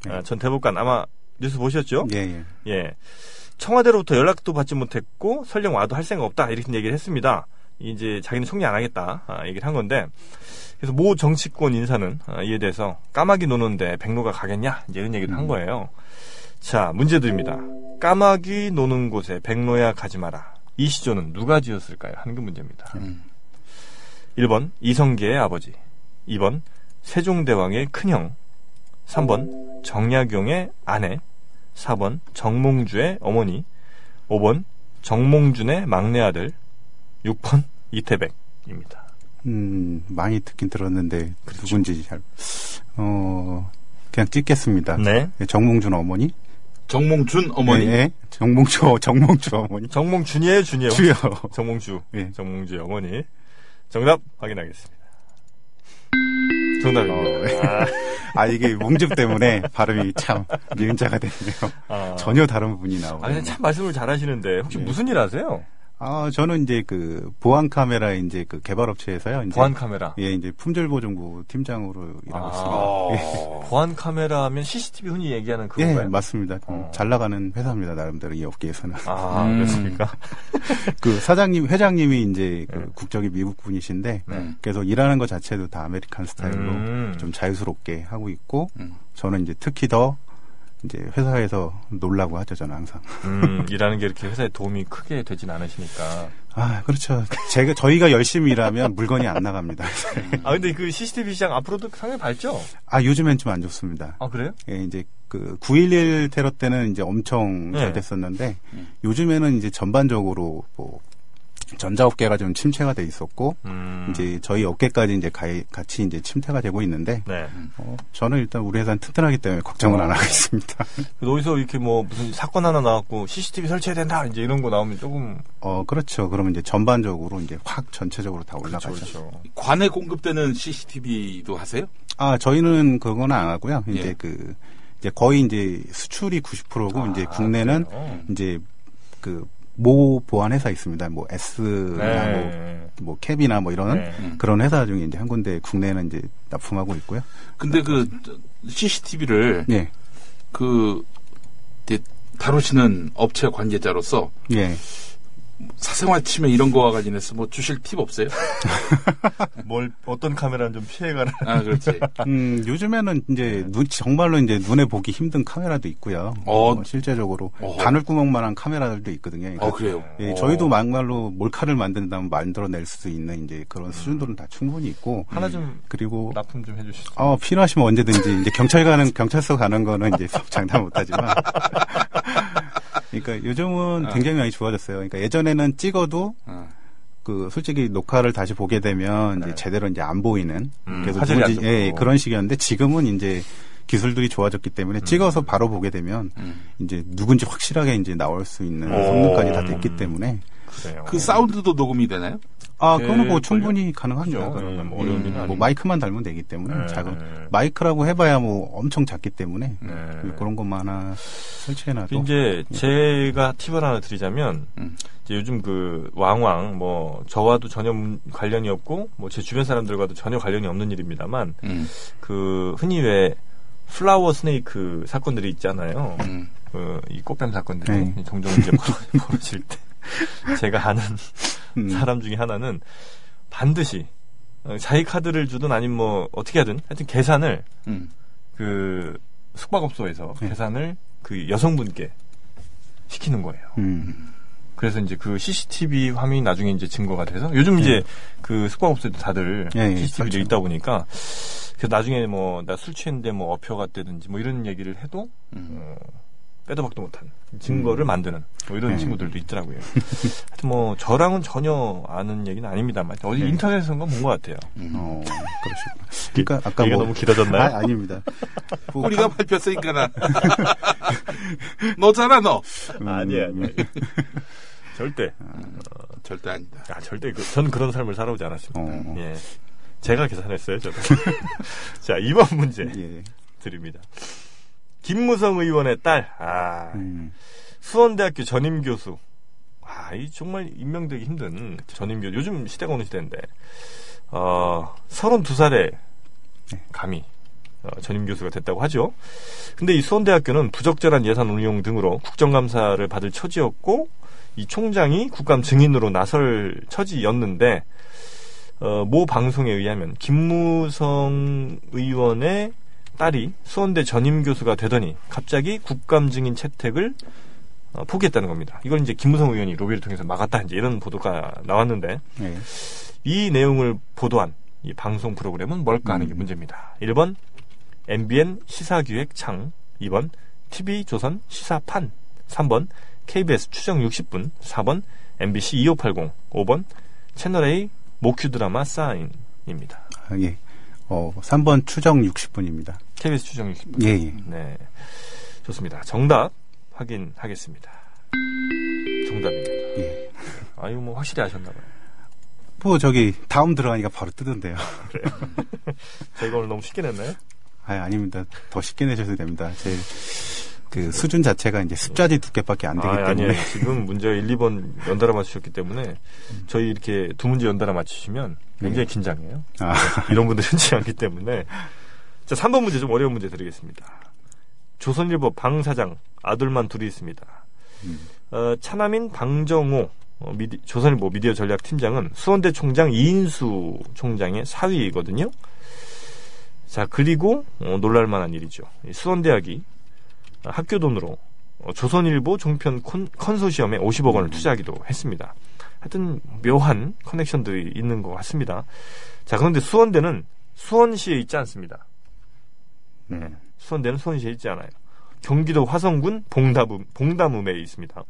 네. 아, 전 대법관 아마 뉴스 보셨죠? 예, 예. 예. 청와대로부터 연락도 받지 못했고 설령 와도 할 생각 없다 이렇게 얘기를 했습니다. 이제 자기는 총리 안 하겠다 아, 얘기를 한 건데 그래서 모 정치권 인사는 아, 이에 대해서 까마귀 노는데 백로가 가겠냐 이제 이런 얘기를 한 거예요. 자 문제 드립니다. 까마귀 노는 곳에 백로야 가지 마라. 이 시조는 누가 지었을까요? 하는 게 문제입니다. 음. 1번 이성계의 아버지 2번 세종대왕의 큰형 3번 정약용의 아내 4번 정몽주의 어머니 5번 정몽준의 막내 아들 6번 이태백입니다. 음, 많이 듣긴 들었는데 그렇죠. 누군지 잘 어, 그냥 찍겠습니다. 네. 예, 정몽준 어머니? 정몽준 어머니. 예, 예. 정몽주 정몽주 어머니. 정몽준이에요, 준이에요? 주요. 정몽주. 예. 정몽주의 어머니. 정답 확인하겠습니다. 정답입니다. 아, 이게 몽즙 때문에 발음이 참 미음자가 되네요. 아, 아. 전혀 다른 분이 아, 나오네요. 근데 참 말씀을 잘하시는데 혹시 네. 무슨 일 하세요? 아, 저는 이제 그 보안 카메라 이제 그 개발 업체에서요. 이제 보안 카메라. 예, 이제 품질보증부 팀장으로 일하고 아, 있습니다. 보안 카메라면 CCTV 흔히 얘기하는 예, 그건가요? 예, 맞습니다. 좀 어. 잘 나가는 회사입니다. 나름대로 이 업계에서는. 아, 음. 그렇습니까? 그 사장님, 회장님이 이제 그 네. 국적이 미국 분이신데 네. 그래서 일하는 것 자체도 다 American style로 음. 좀 자유스럽게 하고 있고 음. 저는 이제 특히 더 이제 회사에서 놀라고 하죠. 저는 항상. 음, 일하는 게 이렇게 회사에 도움이 크게 되진 않으시니까. 아, 그렇죠. 제가 저희가 열심히 일하면 물건이 안 나갑니다. 아, 근데 그 CCTV 시장 앞으로도 상당히 밝죠? 아, 요즘엔 좀 안 좋습니다. 아, 그래요? 예, 이제 그 9.11 테러 때는 이제 엄청 네. 잘 됐었는데 음. 요즘에는 이제 전반적으로 뭐 전자업계가 좀 침체가 돼 있었고 음. 이제 저희 업계까지 이제 가, 같이 이제 침체가 되고 있는데 네. 어, 저는 일단 우리 회사는 튼튼하기 때문에 걱정을 안 하고 있습니다. 어디서 이렇게 뭐 무슨 사건 하나 나왔고 CCTV 설치해야 된다 이제 이런 거 나오면 조금 어 그렇죠. 그러면 이제 전반적으로 이제 확 전체적으로 다 올라가죠. 그렇죠. 관에 공급되는 CCTV도 하세요? 아 저희는 그건 안 하고요. 이제 예. 그 이제 거의 이제 수출이 90%고 이제 아, 국내는 그래요? 이제 그 모 보안 회사 있습니다. 뭐 S나 네. 뭐, 뭐 캡이나 뭐 이런 네. 음. 그런 회사 중에 이제 한 군데 국내에는 이제 납품하고 있고요. 근데 그 CCTV를 예. 그 이제 다루시는 업체 관계자로서 예. 사생활 침해 이런 거와 관련해서 뭐 주실 팁 없어요? 뭘 어떤 카메라는 좀 피해가라. 아, 그렇지. 음, 요즘에는 이제 눈, 정말로 이제 눈에 보기 힘든 카메라도 있고요. 어. 어, 실제적으로 어허. 바늘 구멍만한 카메라들도 있거든요. 그러니까 어, 그래요. 예, 어. 저희도 막말로 몰카를 만든다면 만들어낼 수 있는 이제 그런 수준들은 다 충분히 있고 하나 좀 그리고 납품 좀 해주시죠. 어, 필요하시면 언제든지 이제 경찰 가는 경찰서 가는 거는 이제 장담 못하지만 그러니까 요즘은 어. 굉장히 많이 좋아졌어요. 그러니까 예전에는 찍어도 어. 그 솔직히 녹화를 다시 보게 되면 이제 제대로 이제 안 보이는 음, 그래서 화질이 안 예, 좋고. 그런 식이었는데 지금은 이제 기술들이 좋아졌기 때문에 찍어서 바로 보게 되면 음. 이제 누군지 확실하게 이제 나올 수 있는 오. 성능까지 다 됐기 때문에 그래요. 그 사운드도 녹음이 되나요? 아 그거는 뭐 예, 충분히 가능하죠. 예, 뭐 어려운 일은 뭐 아니고. 마이크만 달면 되기 때문에 네. 작은 마이크라고 해봐야 뭐 엄청 작기 때문에 네. 그런 것만 하나 설치해놔도 이제 제가 팁을 하나 드리자면 음. 이제 요즘 그 왕왕 뭐 저와도 전혀 문- 관련이 없고 뭐 제 주변 사람들과도 전혀 관련이 없는 일입니다만 음. 그 흔히 왜 플라워 스네이크 사건들이 있잖아요. 음. 그 이 꽃뱀 사건들이 네. 종종 이제 벌어- 벌어질 때 제가 아는 음. 사람 중에 하나는 반드시 어, 자기 카드를 주든 아니면 뭐 어떻게 하든 하여튼 계산을 음. 그 숙박업소에서 네. 계산을 그 여성분께 시키는 거예요. 음. 그래서 이제 그 CCTV 화면이 나중에 이제 증거가 돼서 요즘 이제 그 숙박업소에도 다들 예, 예, CCTV도 그렇죠. 있다 보니까 그래서 나중에 뭐 나 술 취했는데 뭐 어표 갔다든지 뭐 이런 얘기를 해도 음. 어, 빼도 박도 못한 증거를 만드는 뭐 이런 네. 친구들도 있더라고요. 하여튼 뭐 저랑은 전혀 아는 얘기는 아닙니다만 어디 네. 인터넷에서 본것 같아요. 음. 어, 그러시구나. 그러니까 아까 뭐 너무 길어졌나요? 아, 아닙니다. 뭐 우리가 감- 밟혔으니까 나. 너잖아, 너. 음, 아니에요, 아니에요. 절대. 절대 아니다. 아, 절대 그, 전 그런 삶을 살아오지 않았습니다. 어. 예. 제가 계산했어요, 저도. 자, 이번 문제 예. 드립니다. 김무성 의원의 딸, 아, 음. 수원대학교 전임 교수. 아, 이 정말 임명되기 힘든 전임 교수. 요즘 시대가 어느 시대인데, 어, 32살에 감히 어, 전임 교수가 됐다고 하죠. 근데 이 수원대학교는 부적절한 예산 운용 등으로 국정감사를 받을 처지였고, 이 총장이 국감 증인으로 나설 처지였는데, 어, 모 방송에 의하면 김무성 의원의 딸이 수원대 전임 교수가 되더니 갑자기 국감 증인 채택을 어, 포기했다는 겁니다. 이걸 이제 김무성 의원이 로비를 통해서 막았다 이제 이런 보도가 나왔는데 예. 이 내용을 보도한 이 방송 프로그램은 뭘까 하는 게 음. 문제입니다. 1번 MBN 시사기획 창, 2번 TV조선 시사판, 3번 KBS 추정 60분, 4번 MBC 2580, 5번 채널A 모큐 드라마 사인입니다. 아, 예. 어, 3번 추정 60분입니다. KBS 추정 60분. 예, 예. 네. 좋습니다. 정답 확인하겠습니다. 정답입니다. 예. 아, 이거 뭐 확실히 아셨나봐요. 뭐 저기 다음 들어가니까 바로 뜨던데요. 저희가 오늘 너무 쉽게 냈나요? 아, 아닙니다. 더 쉽게 내셔도 됩니다. 제 그 수준 자체가 이제 습자지 두께밖에 안 되기 아, 때문에. 아니에요. 지금 문제 1, 2번 연달아 맞추셨기 때문에 저희 이렇게 두 문제 연달아 맞추시면 굉장히 긴장해요. 아, 이런 분들 흔치 않기 때문에. 자, 3번 문제 좀 어려운 문제 드리겠습니다. 조선일보 방 사장 아들만 둘이 있습니다. 음. 어, 차남인 방정호 어, 미디- 조선일보 미디어 전략 팀장은 수원대 총장 이인수 총장의 사위이거든요. 자 그리고 어, 놀랄만한 일이죠. 이 수원대학이 학교 돈으로 어, 조선일보 종편 콘, 컨소시엄에 50억 원을 투자하기도 했습니다. 하여튼 묘한 커넥션들이 있는 것 같습니다. 자 그런데 수원대는 수원시에 있지 않습니다. 네. 수원대는 수원시에 있지 않아요. 경기도 화성군 봉담읍, 봉담읍에 있습니다.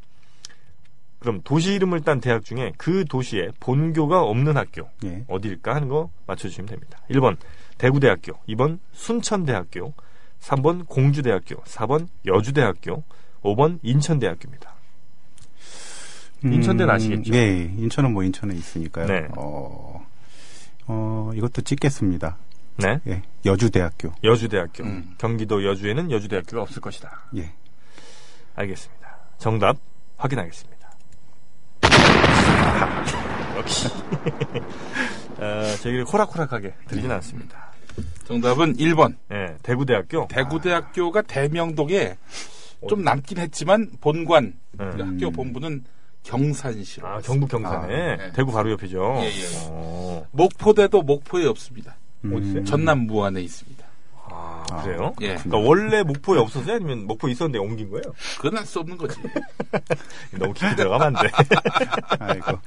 그럼 도시 이름을 딴 대학 중에 그 도시에 본교가 없는 학교 예. 어디일까 하는 거 맞춰주시면 됩니다. 1번 대구대학교, 2번 순천대학교, 3번 공주대학교, 4번 여주대학교, 5번 인천대학교입니다. 인천대는 아시겠죠? 예, 인천은 뭐 인천에 있으니까요. 네. 어, 어, 이것도 찍겠습니다. 네, 예, 여주대학교. 여주대학교. 음. 경기도 여주에는 여주대학교가 없을 것이다. 예. 알겠습니다. 정답 확인하겠습니다. 역시. 어, 저희를 호락호락하게 드리진 않습니다. 정답은 1번. 예, 대구대학교. 대구대학교가 대명동에 좀 남긴 했지만 본관 네. 그 학교 본부는 경산시로. 아, 경북 경산에. 아, 네. 대구 바로 옆이죠. 예, 예. 어, 목포대도 목포에 없습니다. 어디 있어요? 전남 무안에 있습니다. 아, 그래요? 예. 그러니까 원래 목포에 없었어요? 아니면 목포에 있었는데 옮긴 거예요? 그건 할수 없는 거지. 너무 깊이 들어가면 안 돼. 아이고.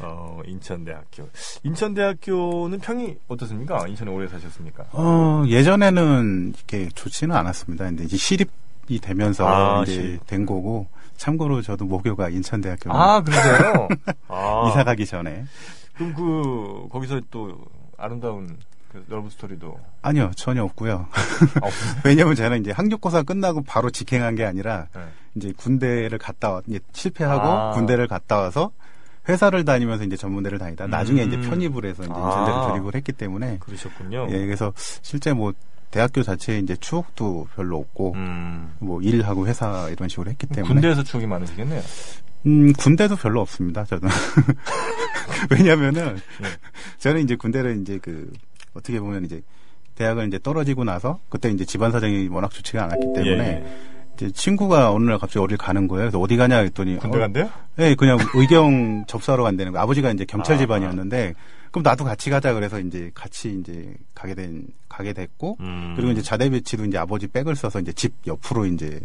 어, 인천대학교. 인천대학교는 평이 어떻습니까? 인천에 오래 사셨습니까? 어, 예전에는 이렇게 좋지는 않았습니다. 근데 이제 시립이 되면서 아, 이제 시립. 된 거고, 참고로 저도 모교가 인천대학교 아, 그러세요? 아, 이사 가기 전에. 그럼 그, 거기서 또 아름다운 그 러브 스토리도. 아니요, 전혀 없고요. 아? 왜냐면 저는 이제 학력고사 끝나고 바로 직행한 게 아니라, 네. 이제 군대를 갔다 와, 이제 실패하고 아. 군대를 갔다 와서 회사를 다니면서 이제 전문대를 다니다 나중에 음. 이제 편입을 해서 이제 아. 인천대를 졸업을 했기 때문에 그러셨군요. 예, 그래서 실제 뭐 대학교 자체에 이제 추억도 별로 없고 음. 뭐 일하고 회사 이런 식으로 했기 때문에 군대에서 추억이 많으시겠네요. 음, 군대도 별로 없습니다. 저는 왜냐면은 네. 저는 이제 군대를 이제 그 어떻게 보면 이제 대학을 이제 떨어지고 나서 그때 이제 집안 사정이 워낙 좋지가 않았기 때문에 예, 예. 이제 친구가 어느 날 갑자기 어딜 가는 거예요. 그래서 어디 가냐 했더니 군대 어, 간대요? 네, 그냥 의경 접수하러 간다는 거. 아버지가 이제 경찰 아, 집안이었는데 그럼 나도 같이 가자 그래서 이제 같이 이제 가게 된 가게 됐고 음. 그리고 이제 자대 배치도 이제 아버지 백을 써서 이제 집 옆으로 이제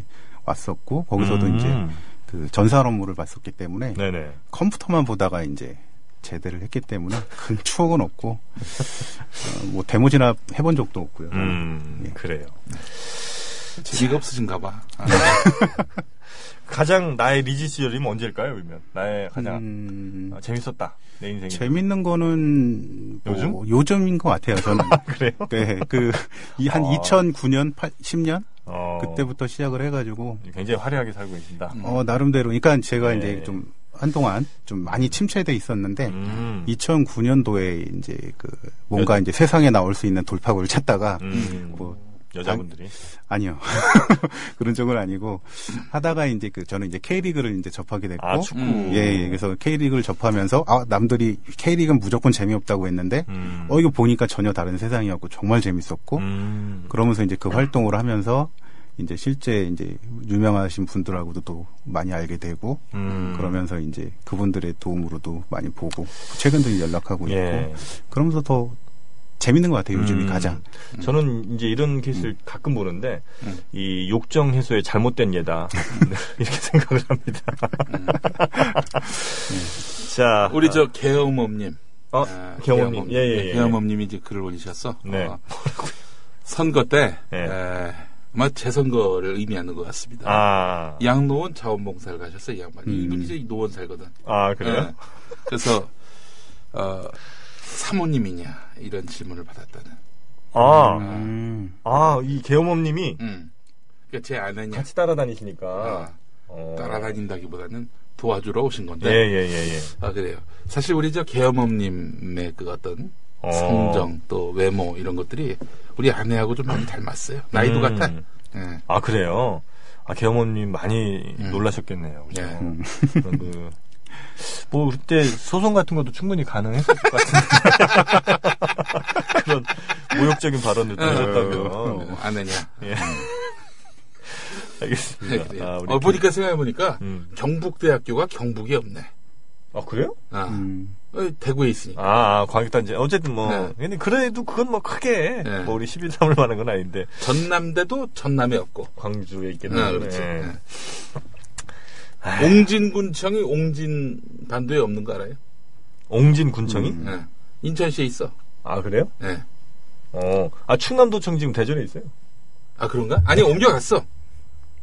왔었고 거기서도 음. 이제 그 전산 업무를 봤었기 때문에 네네. 컴퓨터만 보다가 이제 제대를 했기 때문에 큰 추억은 없고 어, 뭐 대모진압 해본 적도 없고요. 음, 예. 그래요. 재미가 없으신가 봐. 아, 가장 나의 리지 시절이면 언제일까요, 그러면? 나의 가장 음, 아, 재밌었다. 내 인생에. 재밌는 거는 뭐 요즘? 요즘인 것 같아요. 저는 그래요? 네, 그, 이한 아. 2009년, 8, 10년? 어, 그때부터 시작을 해가지고, 굉장히 화려하게 살고 계신다. 음. 어, 나름대로, 그러니까 제가 네. 이제 좀, 한동안 좀 많이 침체돼 있었는데, 음. 2009년도에 이제 그, 뭔가 이제 세상에 나올 수 있는 돌파구를 찾다가, 음. 뭐, 여자분들이. 아 니요. 그런 쪽은 아니고, 하다가 이제 그, 저는 이제 K리그를 이제 접하게 됐고, 아. 예, 예, 그래서 K리그를 접하면서, 아, 남들이 K리그는 무조건 재미없다고 했는데, 음. 어, 이거 보니까 전혀 다른 세상이었고, 정말 재밌었고, 음. 그러면서 이제 그 활동을 하면서 이제 실제 이제 유명하신 분들하고도 또 많이 알게 되고 음. 그러면서 이제 그분들의 도움으로도 많이 보고 최근도 연락하고 예. 있고 그러면서 더 재밌는 것 같아요 요즘이 음. 가장 저는 이제 이런 케이스를 가끔 보는데 음. 이 욕정 해소의 잘못된 예다 이렇게 생각을 합니다. 자, 우리 저 개엄엄님. 어, 아, 경험님, 예, 예, 예. 개엄엄님이 이제 글을 올리셨어. 네. 어, 선거 때, 예. 에, 아마 재선거를 의미하는 것 같습니다. 아, 양노원 자원봉사를 가셨어요, 이 양반이. 음. 이분이 이제 노원 살거든. 아 그래요? 예. 그래서, 어, 사모님이냐, 이런 질문을 받았다는. 아, 음. 아, 이 개엄엄님이 음. 그러니까 제 아내냐, 같이 따라다니시니까. 아, 어. 따라다닌다기보다는 도와주러 오신 예, 건데. 예, 예, 예. 아, 그래요. 사실 우리 저 개엄엄님의 그 어떤 어. 성정 또 외모 이런 것들이 우리 아내하고 좀 많이 닮았어요. 나이도 음. 같아. 예. 아, 그래요? 아, 개엄엄님 많이 음. 놀라셨겠네요. 그죠? 예. 그런 그, 뭐, 그때 소송 같은 것도 충분히 가능했을 것 같은데. 그런 모욕적인 발언을 또 하셨다면. 어, 아내냐. 예. 네, 알겠습니다. 그래요. 아, 우리 어, 보니까 생각해 보니까 음. 경북대학교가 경북에 없네. 아, 그래요? 아, 음. 어, 대구에 있으니까. 아, 아, 광역단지. 어쨌든 뭐, 네. 근데 그래도 그건 뭐 크게, 네. 뭐 우리 11 삼을 만한 건 아닌데, 전남대도 전남에 없고. 광주에 있겠네요. 아, 그렇지. 예. 예. 옹진군청이 옹진 반도에 없는 거 알아요? 옹진 군청이? 음. 예. 인천시에 있어. 아, 그래요? 예. 어. 아, 충남도청 지금 대전에 있어요. 아, 그런가? 아니, 옮겨갔어.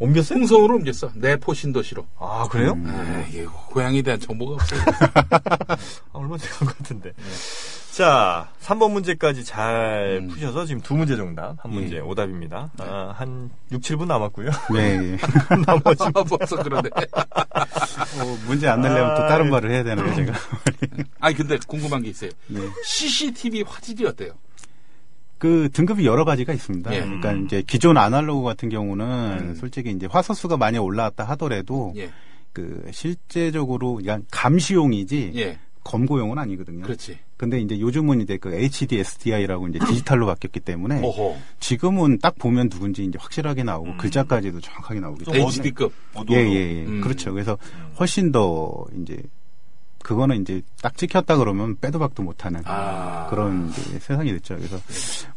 옮겼어요? 홍성으로 옮겼어. 내포 신도시로. 아, 그래요? 아, 이게 고향에 대한 정보가 없어요. 아, 얼마 전에 간것 같은데. 자, 3번 문제까지 잘 음. 푸셔서 지금 두 문제 정답, 한 문제 예. 오답입니다. 아, 한 6, 7분 남았고요. 예, 예. 나머지. 아, 벌써 그러네. 어, 문제 안 내려면 또 다른 아, 말을 해야 되나요 제가 아니, 근데 궁금한 게 있어요. 예. CCTV 화질이 어때요? 그 등급이 여러 가지가 있습니다. 예. 그러니까 이제 기존 아날로그 같은 경우는 음. 솔직히 이제 화소 수가 많이 올라왔다 하더라도 예. 그 실제적으로 그냥 감시용이지 예. 검고 용어는 아니거든요. 그렇지. 근데 이제 요즘은 이제 그 HD SDI라고 이제 디지털로 바뀌었기 때문에 오호. 지금은 딱 보면 누군지 이제 확실하게 나오고 음. 글자까지도 정확하게 나오겠죠. 좀 HD급. 어두워. 예, 예, 예. 음. 그렇죠. 그래서 훨씬 더 이제 그거는 이제 딱 찍혔다 그러면 빼도 박도 못하는 아. 그런 세상이 됐죠. 그래서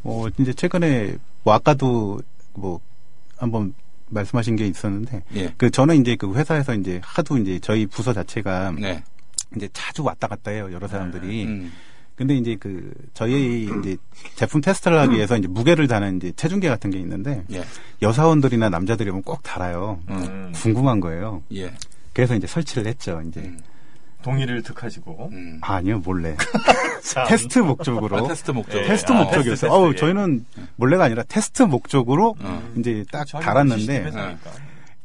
뭐 이제 최근에 뭐 아까도 뭐 한번 말씀하신 게 있었는데 예. 그 저는 이제 그 회사에서 이제 하도 이제 저희 부서 자체가 네. 이제 자주 왔다 갔다 해요 여러 사람들이. 음. 근데 이제 그 저희 이제 제품 테스트를 하기 위해서 이제 무게를 다는 이제 체중계 같은 게 있는데 예. 여사원들이나 남자들이 오면 꼭 달아요. 음. 음. 궁금한 거예요. 예. 그래서 이제 설치를 했죠. 이제 음. 동의를 득하시고. 음. 아 니요 몰래 참. 테스트 목적으로 아, 테스트 목적. 예. 테스트 아, 목적이었어요. 테스트, 어우 테스트, 예. 저희는 몰래가 아니라 테스트 목적으로 어. 이제 딱 달았는데 회사니까.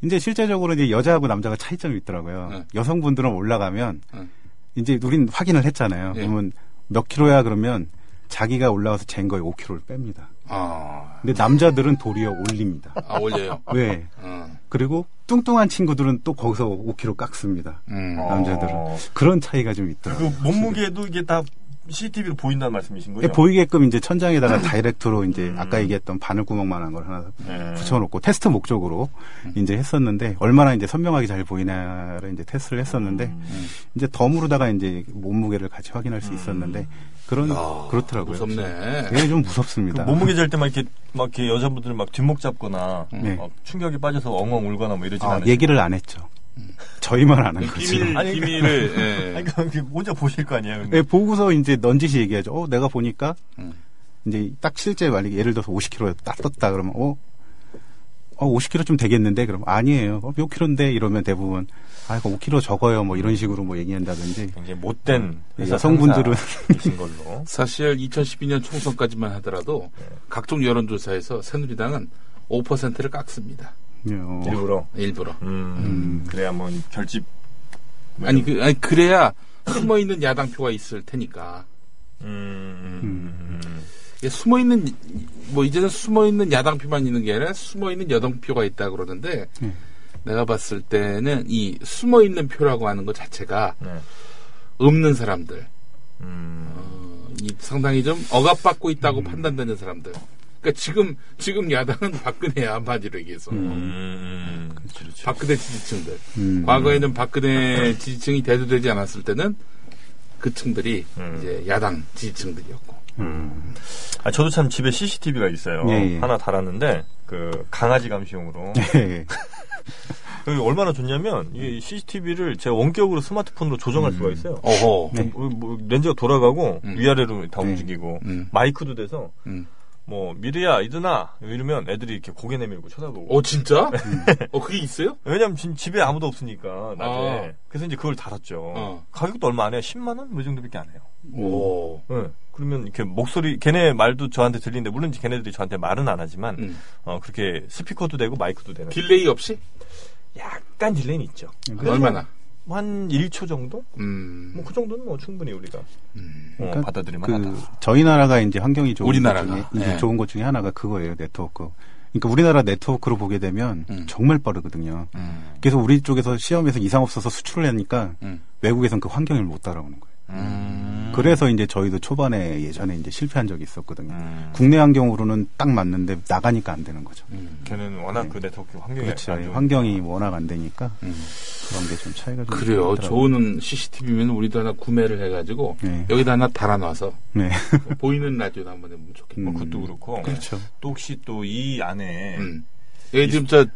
이제 실제적으로 이제 여자하고 남자가 차이점이 있더라고요. 네. 여성분들은 올라가면 네. 이제 우린 확인을 했잖아요. 예. 그러면 몇 킬로야 그러면 자기가 올라가서 잰 거에 5킬로를 뺍니다. 아. 근데 남자들은 도리어 올립니다. 아, 올려요. 왜? 어. 그리고 뚱뚱한 친구들은 또 거기서 5킬로 깎습니다. 음. 어. 남자들은. 그런 차이가 좀 있더라고요. 그 몸무게도 이게 다 CCTV로 보인다는 말씀이신 거죠? 예, 보이게끔 이제 천장에다가 다이렉트로 이제 아까 얘기했던 바늘구멍만한 걸 하나 네. 붙여놓고 테스트 목적으로 이제 했었는데 얼마나 이제 선명하게 잘 보이나를 이제 테스트를 했었는데 음. 이제 덤으로다가 이제 몸무게를 같이 확인할 수 있었는데 그런 야, 그렇더라고요. 무섭네. 예, 좀그 무섭습니다. 몸무게 잴 때 막 이렇게 막 이렇게 여자분들 막 뒷목 잡거나 네. 막 충격에 빠져서 엉엉 울거나 뭐 이러지 아, 않아요. 얘기를 안 했죠. 저희만 아는 거지. 비밀, 아니, 비밀을, 예. 아니 그 혼자 보실 거 아니에요. 근데. 예, 보고서 이제 넌지시 얘기하죠. 어, 내가 보니까 음. 이제 딱 실제 만약에 예를 들어서 50kg 딱 떴다 그러면 어, 어 50kg 좀 되겠는데 그럼 아니에요. 어, 몇 킬로인데 이러면 대부분 아 이거 5kg 적어요. 뭐 이런 식으로 뭐 얘기한다든지 굉장히 못된 여성분들은 상사이신 걸로. 사실 2012년 총선까지만 하더라도 각종 여론조사에서 새누리당은 5%를 깎습니다. 어, 일부러. 일부러. 음, 음. 그래야 뭐 결집. 뭐 아니, 그, 아니, 그래야 숨어 있는 야당표가 있을 테니까. 음, 음, 음. 숨어 있는, 뭐, 이제는 숨어 있는 야당표만 있는 게 아니라 숨어 있는 여당표가 있다 그러는데, 음. 내가 봤을 때는 이 숨어 있는 표라고 하는 것 자체가 네. 없는 사람들, 음. 어, 이 상당히 좀 억압받고 있다고 판단되는 사람들. 그러니까 지금 지금 야당은 박근혜야 한마디로 얘기해서 음, 그렇죠. 박근혜 지지층들. 음. 과거에는 박근혜 지지층이 대두되지 않았을 때는 그 층들이 음. 이제 야당 지지층들이었고. 음. 아, 저도 참 집에 CCTV가 있어요. 예, 예. 하나 달았는데, 그, 강아지 감시용으로. 예, 그 얼마나 좋냐면, 이 CCTV를 제가 원격으로 스마트폰으로 조정할 수가 있어요. 어허. 네. 뭐, 뭐 렌즈가 돌아가고, 음. 위아래로 다 네. 움직이고, 음. 마이크도 돼서, 음. 뭐, 미래야, 이드나, 이러면 애들이 이렇게 고개 내밀고 쳐다보고. 어 진짜? 어 그게 있어요? 왜냐면 지- 집에 아무도 없으니까, 낮에. 아. 그래서 이제 그걸 달았죠. 어. 가격도 얼마 안 해요. 10만 원? 뭐이 정도밖에 안 해요. 오. 네. 그러면 이렇게 목소리, 걔네 말도 저한테 들리는데, 물론 이제 걔네들이 저한테 말은 안 하지만, 음. 어, 그렇게 스피커도 되고 마이크도 되는. delay 없이? 약간 delay는 있죠. 얼마나? 뭐한 1초 정도? 음. 뭐그 정도는 뭐 충분히 우리가 음. 어, 그러니까 받아들이면 그 하다. 저희 나라가 이제 환경이 좋은 우리나라가, 것 중에 이제 예. 좋은 것 중에 하나가 그거예요 네트워크. 그러니까 우리나라 네트워크로 보게 되면 음. 정말 빠르거든요. 음. 그래서 우리 쪽에서 시험에서 이상 없어서 수출을 하니까 음. 외국에선 그 환경을 못 따라오는 거예요. 음. 그래서 이제 저희도 초반에 예전에 이제 실패한 적이 있었거든요. 음. 국내 환경으로는 딱 맞는데 나가니까 안 되는 거죠. 음. 걔는 워낙 그 네트워크 환경이 그렇죠. 안. 환경이 워낙 안 되니까 음. 그런 게 좀 차이가 좀 그래요. 좋은 CCTV면 우리도 하나 구매를 해가지고 네. 여기다 하나 달아놔서 네. 뭐 보이는 라디오도 한번 해보면 좋겠네. 뭐 음. 그것도 그렇고. 그렇죠. 또 혹시 또 이 안에 음. 여기 지금 저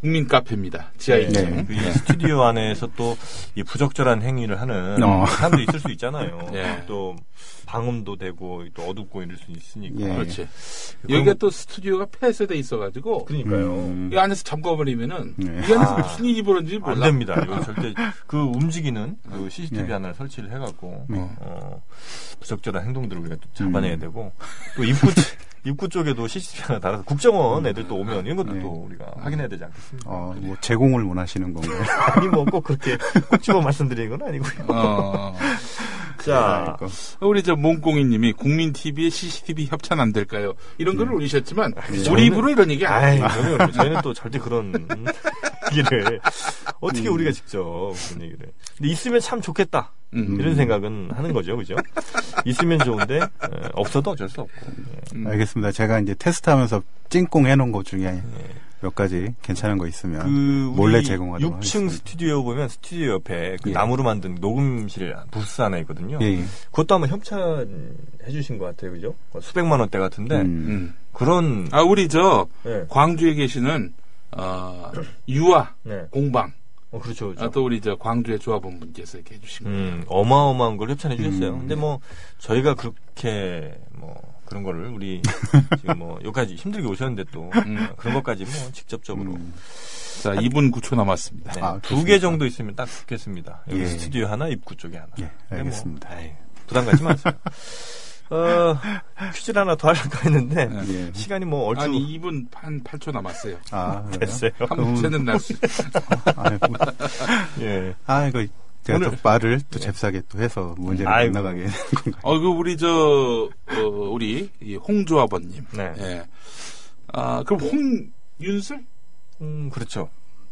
국민 카페입니다. 지하 네, 1층. 그이 스튜디오 안에서 또 이 부적절한 행위를 하는 어. 사람도 있을 수 있잖아요. 네. 또 방음도 되고 또 어둡고 이럴 수 있으니까. 예. 그렇지. 여기가 또 스튜디오가 폐쇄돼 있어가지고 그러니까요. 음. 이 안에서 잠궈버리면은 네. 이 안에서 아. 무슨 일이 벌어진지 안 몰라. 됩니다. 이거 절대 그 움직이는 그 CCTV 네. 하나를 설치를 해갖고 네. 어, 부적절한 행동들을 우리가 또 잡아내야 음. 되고 또 입구 입구 쪽에도 CCTV 하나 달아서 국정원 애들 또 오면 이런 것도 네. 또 우리가 확인해야 되지 않겠습니까? 어, 뭐 제공을 원하시는 건가요? 아니 뭐 꼭 그렇게 꼭 집어 말씀드리는 건 아니고요. 어. 자, 아이고. 우리 저 몽꽁이님이 국민 TV에 CCTV 협찬 안 될까요? 이런 글을 올리셨지만 우리 저는- 입으로 이런 얘기 안 해요. 저는, 저희는 또 절대 그런 얘기를 음. 어떻게 우리가 직접 그런 얘기를. 근데 있으면 참 좋겠다. 음. 이런 생각은 하는 거죠, 그죠? 있으면 좋은데 에, 없어도 어쩔 수 없고. 음. 알겠습니다. 제가 이제 테스트하면서 찡꽁 해놓은 것 중에 몇 가지 괜찮은 거 있으면 그 몰래 제공하도록 6층 하겠습니다. 스튜디오 보면 스튜디오 옆에 그 예. 나무로 만든 녹음실 부스 하나 있거든요. 예, 예. 그것도 한번 협찬해 주신 것 같아요, 그죠? 수백만 원대 같은데 음. 음. 그런 아 우리 저 네. 광주에 계시는 어, 유아 네. 공방 어, 그렇죠, 그렇죠. 아, 또 우리 저 광주의 조합원 분께서 이렇게 해주신 거예요. 음, 어마어마한 걸 협찬해 주셨어요. 음. 근데 뭐 저희가 그렇게 뭐 그런 거를 우리 지금 뭐 여기까지 힘들게 오셨는데 또 음. 그런 것까지 뭐 직접적으로 음. 자 2분 9초 남았습니다. 네, 아, 두개 정도 있으면 딱 좋겠습니다. 여기 예. 스튜디오 하나, 입구 쪽에 하나. 예, 근데 알겠습니다. 뭐, 아이, 부담 갖지 마세요. 어, 퀴즈를 하나 더 하려고 했는데 네. 예. 시간이 뭐 얼추 아니 2분 한 8초 남았어요. 아? 됐어요. 한 문제는 날 수 아 이고. 예. 아, 이거 제가 오늘- 또 말을 또 잽싸게 또 해서 문제를 아이고. 못 나가게. 어, 그, 우리, 저, 어, 우리, 이 홍조아버님. 네. 예. 아, 그럼 홍윤슬? 음, 그렇죠.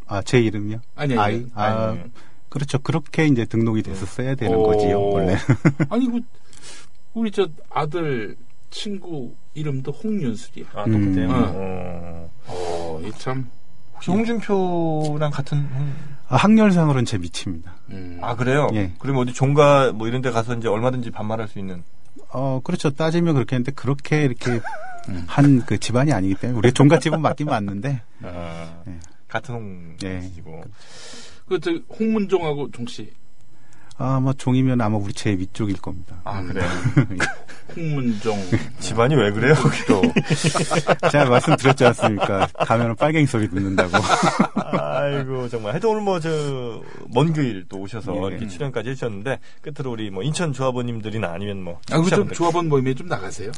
아, 제 이름이요? 아니, 아니. 아, 아니. 그렇죠. 그렇게 이제 등록이 됐었어야 되는 오. 거지요, 원래. 아니, 그, 우리 저 아들 친구 이름도 홍윤슬이야. 아. 음. 어. 어, 이 참. 혹시 홍준표랑 같은 홍... 아, 학렬상으로는 제 미치입니다. 음. 아, 그래요? 예. 그러면 어디 종가 뭐 이런 데 가서 이제 얼마든지 반말할 수 있는 어, 그렇죠. 따지면 그렇게 했는데, 그렇게 이렇게 음. 한그 집안이 아니기 때문에, 우리 종갓집은 맞긴 맞는데, 아, 예. 같은 예. 홍이시고. 그, 저, 홍문종하고 종씨. 아, 뭐, 종이면 아마 우리 제 위쪽일 겁니다. 아, 그래요? 홍문종. 집안이 왜 그래요? 또. 제가 말씀드렸지 않습니까? 가면은 빨갱이 소리 듣는다고. 아이고 정말 하여튼 오늘 뭐 저 먼 길 또 오셔서 예. 이렇게 출연까지 해주셨는데 끝으로 우리 뭐 인천 조합원님들이나 아니면 뭐 아, 그좀 청취자분들. 조합원 모임에 좀 나가세요.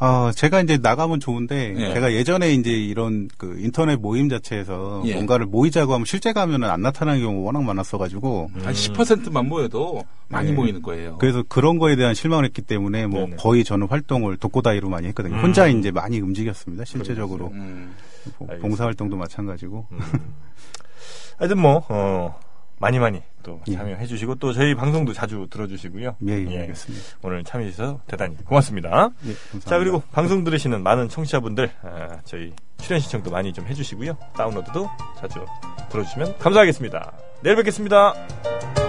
어, 제가 이제 나가면 좋은데, 예. 제가 예전에 이제 이런 그 인터넷 모임 자체에서 예. 뭔가를 모이자고 하면 실제 가면은 안 나타나는 경우가 워낙 많았어 가지고, 음. 한 10%만 모여도 많이 네. 모이는 거예요. 그래서 그런 거에 대한 실망을 했기 때문에 뭐 네네. 거의 저는 활동을 독고다이로 많이 했거든요. 음. 혼자 이제 많이 움직였습니다. 실제적으로. 음. 보- 알겠습니다. 봉사 활동도 마찬가지고. 음. 하여튼 뭐 어, 많이 많이 또 예. 참여해 주시고 또 저희 방송도 자주 들어주시고요. 예, 예, 예. 알겠습니다. 오늘 참여해 주셔서 대단히 고맙습니다. 예, 감사합니다. 자 그리고 방송 들으시는 많은 청취자분들 아, 저희 출연 신청도 많이 좀 해주시고요. 다운로드도 자주 들어주시면 감사하겠습니다. 내일 뵙겠습니다.